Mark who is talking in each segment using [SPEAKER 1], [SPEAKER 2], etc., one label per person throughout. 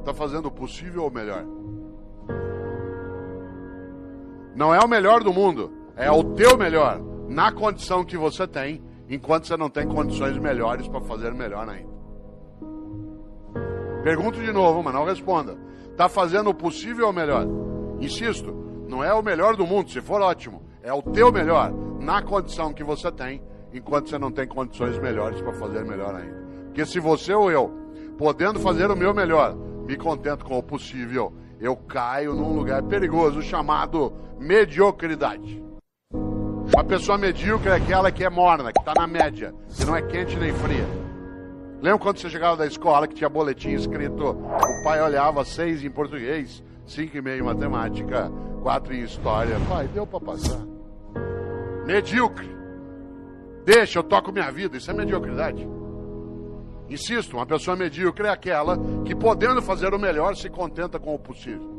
[SPEAKER 1] está fazendo o possível ou melhor? Não é o melhor do mundo, é o teu melhor, na condição que você tem, enquanto você não tem condições melhores para fazer melhor ainda. Pergunto de novo, mas não responda. Está fazendo o possível ou melhor? Insisto, não é o melhor do mundo, se for ótimo, é o teu melhor, na condição que você tem, enquanto você não tem condições melhores para fazer melhor ainda. Porque se você ou eu, podendo fazer o meu melhor, me contento com o possível, eu caio num lugar perigoso chamado mediocridade. Uma pessoa medíocre é aquela que é morna, que está na média, que não é quente nem fria. Lembra quando você chegava da escola que tinha boletim escrito, o pai olhava seis em português, cinco e meio em matemática, quatro em história. Pai, deu para passar. Medíocre. Deixa, eu toco minha vida. Isso é mediocridade. Insisto, uma pessoa medíocre é aquela que, podendo fazer o melhor, se contenta com o possível.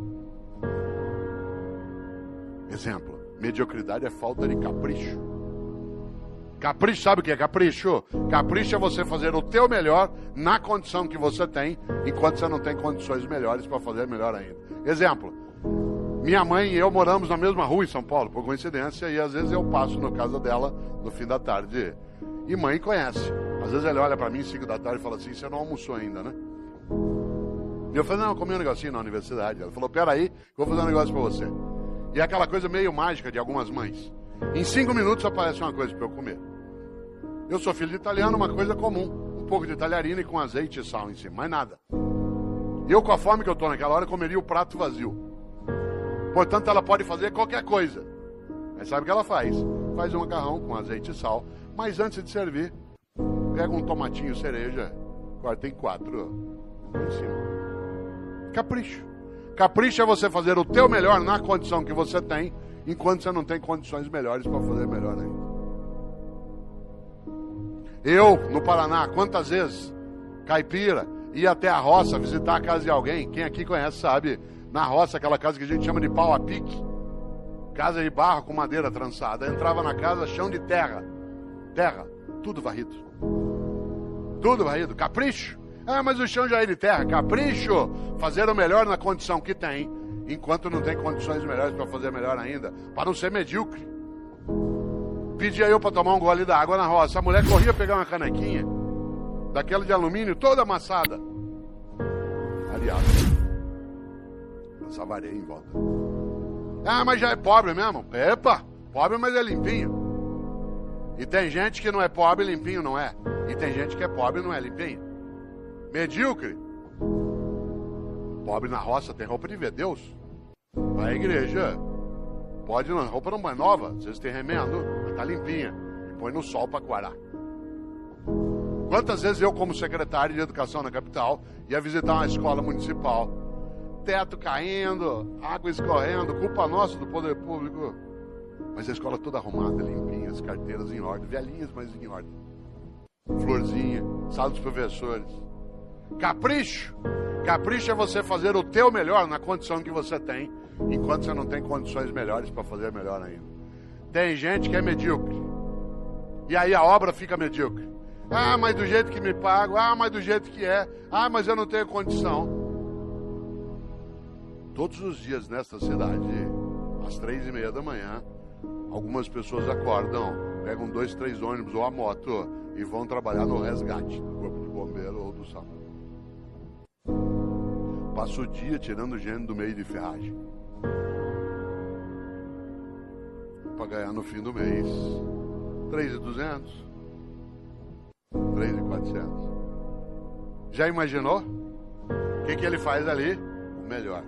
[SPEAKER 1] Exemplo: mediocridade é falta de capricho. Capricho, sabe o que é capricho? Capricho é você fazer o teu melhor na condição que você tem, enquanto você não tem condições melhores para fazer melhor ainda. Exemplo: minha mãe e eu moramos na mesma rua em São Paulo, por coincidência, e às vezes eu passo na casa dela no fim da tarde. E mãe conhece. Às vezes ele olha para mim 5 da tarde e fala assim: Você não almoçou ainda, né? E eu falei: Não, eu comi um negocinho na universidade. Ela falou: Peraí, vou fazer um negócio para você. E é aquela coisa meio mágica de algumas mães. Em cinco minutos aparece uma coisa para eu comer. Eu sou filho de italiano, uma coisa comum. Um pouco de talharina e com azeite e sal em cima, mais nada. Eu, com a fome que eu estou naquela hora, comeria o prato vazio. Portanto, ela pode fazer qualquer coisa. Mas sabe o que ela faz? Faz um macarrão com azeite e sal. Mas antes de servir, pega um tomatinho cereja, corta em quatro em cima. Capricho. Capricho é você fazer o teu melhor na condição que você tem, enquanto você não tem condições melhores para fazer melhor ainda. Eu, no Paraná, quantas vezes, caipira, ia até a roça visitar a casa de alguém, quem aqui conhece sabe, na roça, aquela casa que a gente chama de pau a pique, casa de barro com madeira trançada, entrava na casa, chão de terra, terra, tudo varrido. Tudo varrido, capricho. Ah, mas o chão já é de terra, capricho. Fazer o melhor na condição que tem, enquanto não tem condições melhores para fazer melhor ainda, para não ser medíocre. Pedia eu para tomar um gole d'água na roça. A mulher corria pegar uma canequinha, daquela de alumínio, toda amassada. Aliás, passava areia em volta. Ah, mas já é pobre mesmo. Epa, pobre, mas é limpinho. E tem gente que não é pobre, limpinho não é. E tem gente que é pobre não é limpinho. Medíocre. Pobre na roça tem roupa de ver Deus. Vai à igreja. Pode, não, roupa não é nova. Vezes tem remendo, mas tá limpinha. E põe no sol para coarar. Quantas vezes eu, como secretário de educação na capital, ia visitar uma escola municipal? Teto caindo, água escorrendo, culpa nossa do poder público. Mas a escola toda arrumada, limpinha, as carteiras em ordem, velhinhas, mas em ordem. Florzinha, sala dos professores. Capricho. Capricho é você fazer o teu melhor na condição que você tem, enquanto você não tem condições melhores para fazer melhor ainda. Tem gente que é medíocre. E aí a obra fica medíocre. Ah, mas do jeito que me pago. Ah, mas do jeito que é. Ah, mas eu não tenho condição. Todos os dias nesta cidade, às três e meia da manhã, Algumas pessoas acordam, pegam dois, três ônibus ou a moto e vão trabalhar no resgate do corpo de bombeiro ou do SAMU. Passa o dia tirando gente do meio de ferragem. Para ganhar no fim do mês 3,200, 3,400. Já imaginou? O que, que ele faz ali? O melhor.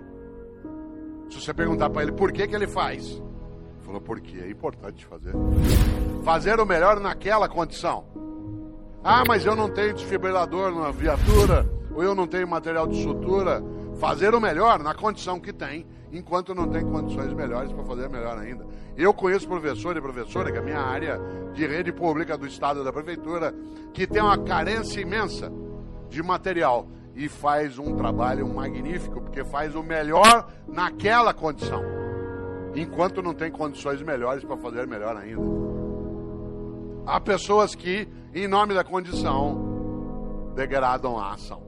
[SPEAKER 1] Se você perguntar para ele por que, que ele faz, Falou, porque é importante fazer. Fazer o melhor naquela condição. Ah, mas eu não tenho desfibrilador na viatura, ou eu não tenho material de sutura. Fazer o melhor na condição que tem, enquanto não tem condições melhores para fazer melhor ainda. Eu conheço professor e professora, que é a minha área de rede pública do estado da prefeitura, que tem uma carência imensa de material e faz um trabalho magnífico, porque faz o melhor naquela condição enquanto não tem condições melhores para fazer melhor ainda. Há pessoas que, em nome da condição, degradam a ação.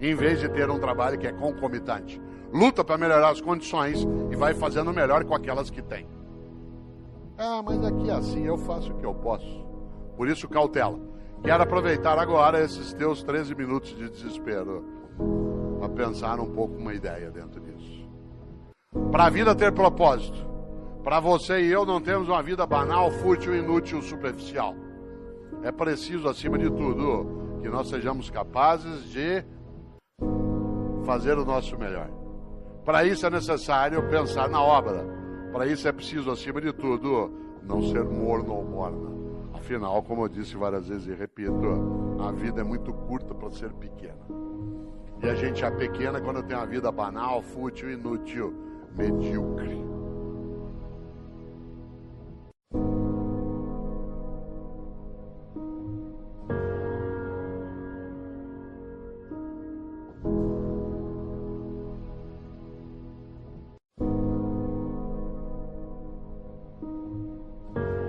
[SPEAKER 1] em vez de ter um trabalho que é concomitante. Luta para melhorar as condições e vai fazendo melhor com aquelas que tem. Ah, mas aqui é assim eu faço o que eu posso. Por isso, cautela. Quero aproveitar agora esses teus 13 minutos de desespero para pensar um pouco uma ideia dentro. Para a vida ter propósito, para você e eu não temos uma vida banal, fútil, inútil, superficial. É preciso, acima de tudo, que nós sejamos capazes de fazer o nosso melhor. Para isso é necessário pensar na obra. Para isso é preciso, acima de tudo, não ser morno ou morna. Afinal, como eu disse várias vezes e repito, a vida é muito curta para ser pequena. E a gente é pequena quando tem uma vida banal, fútil, inútil, medíocre.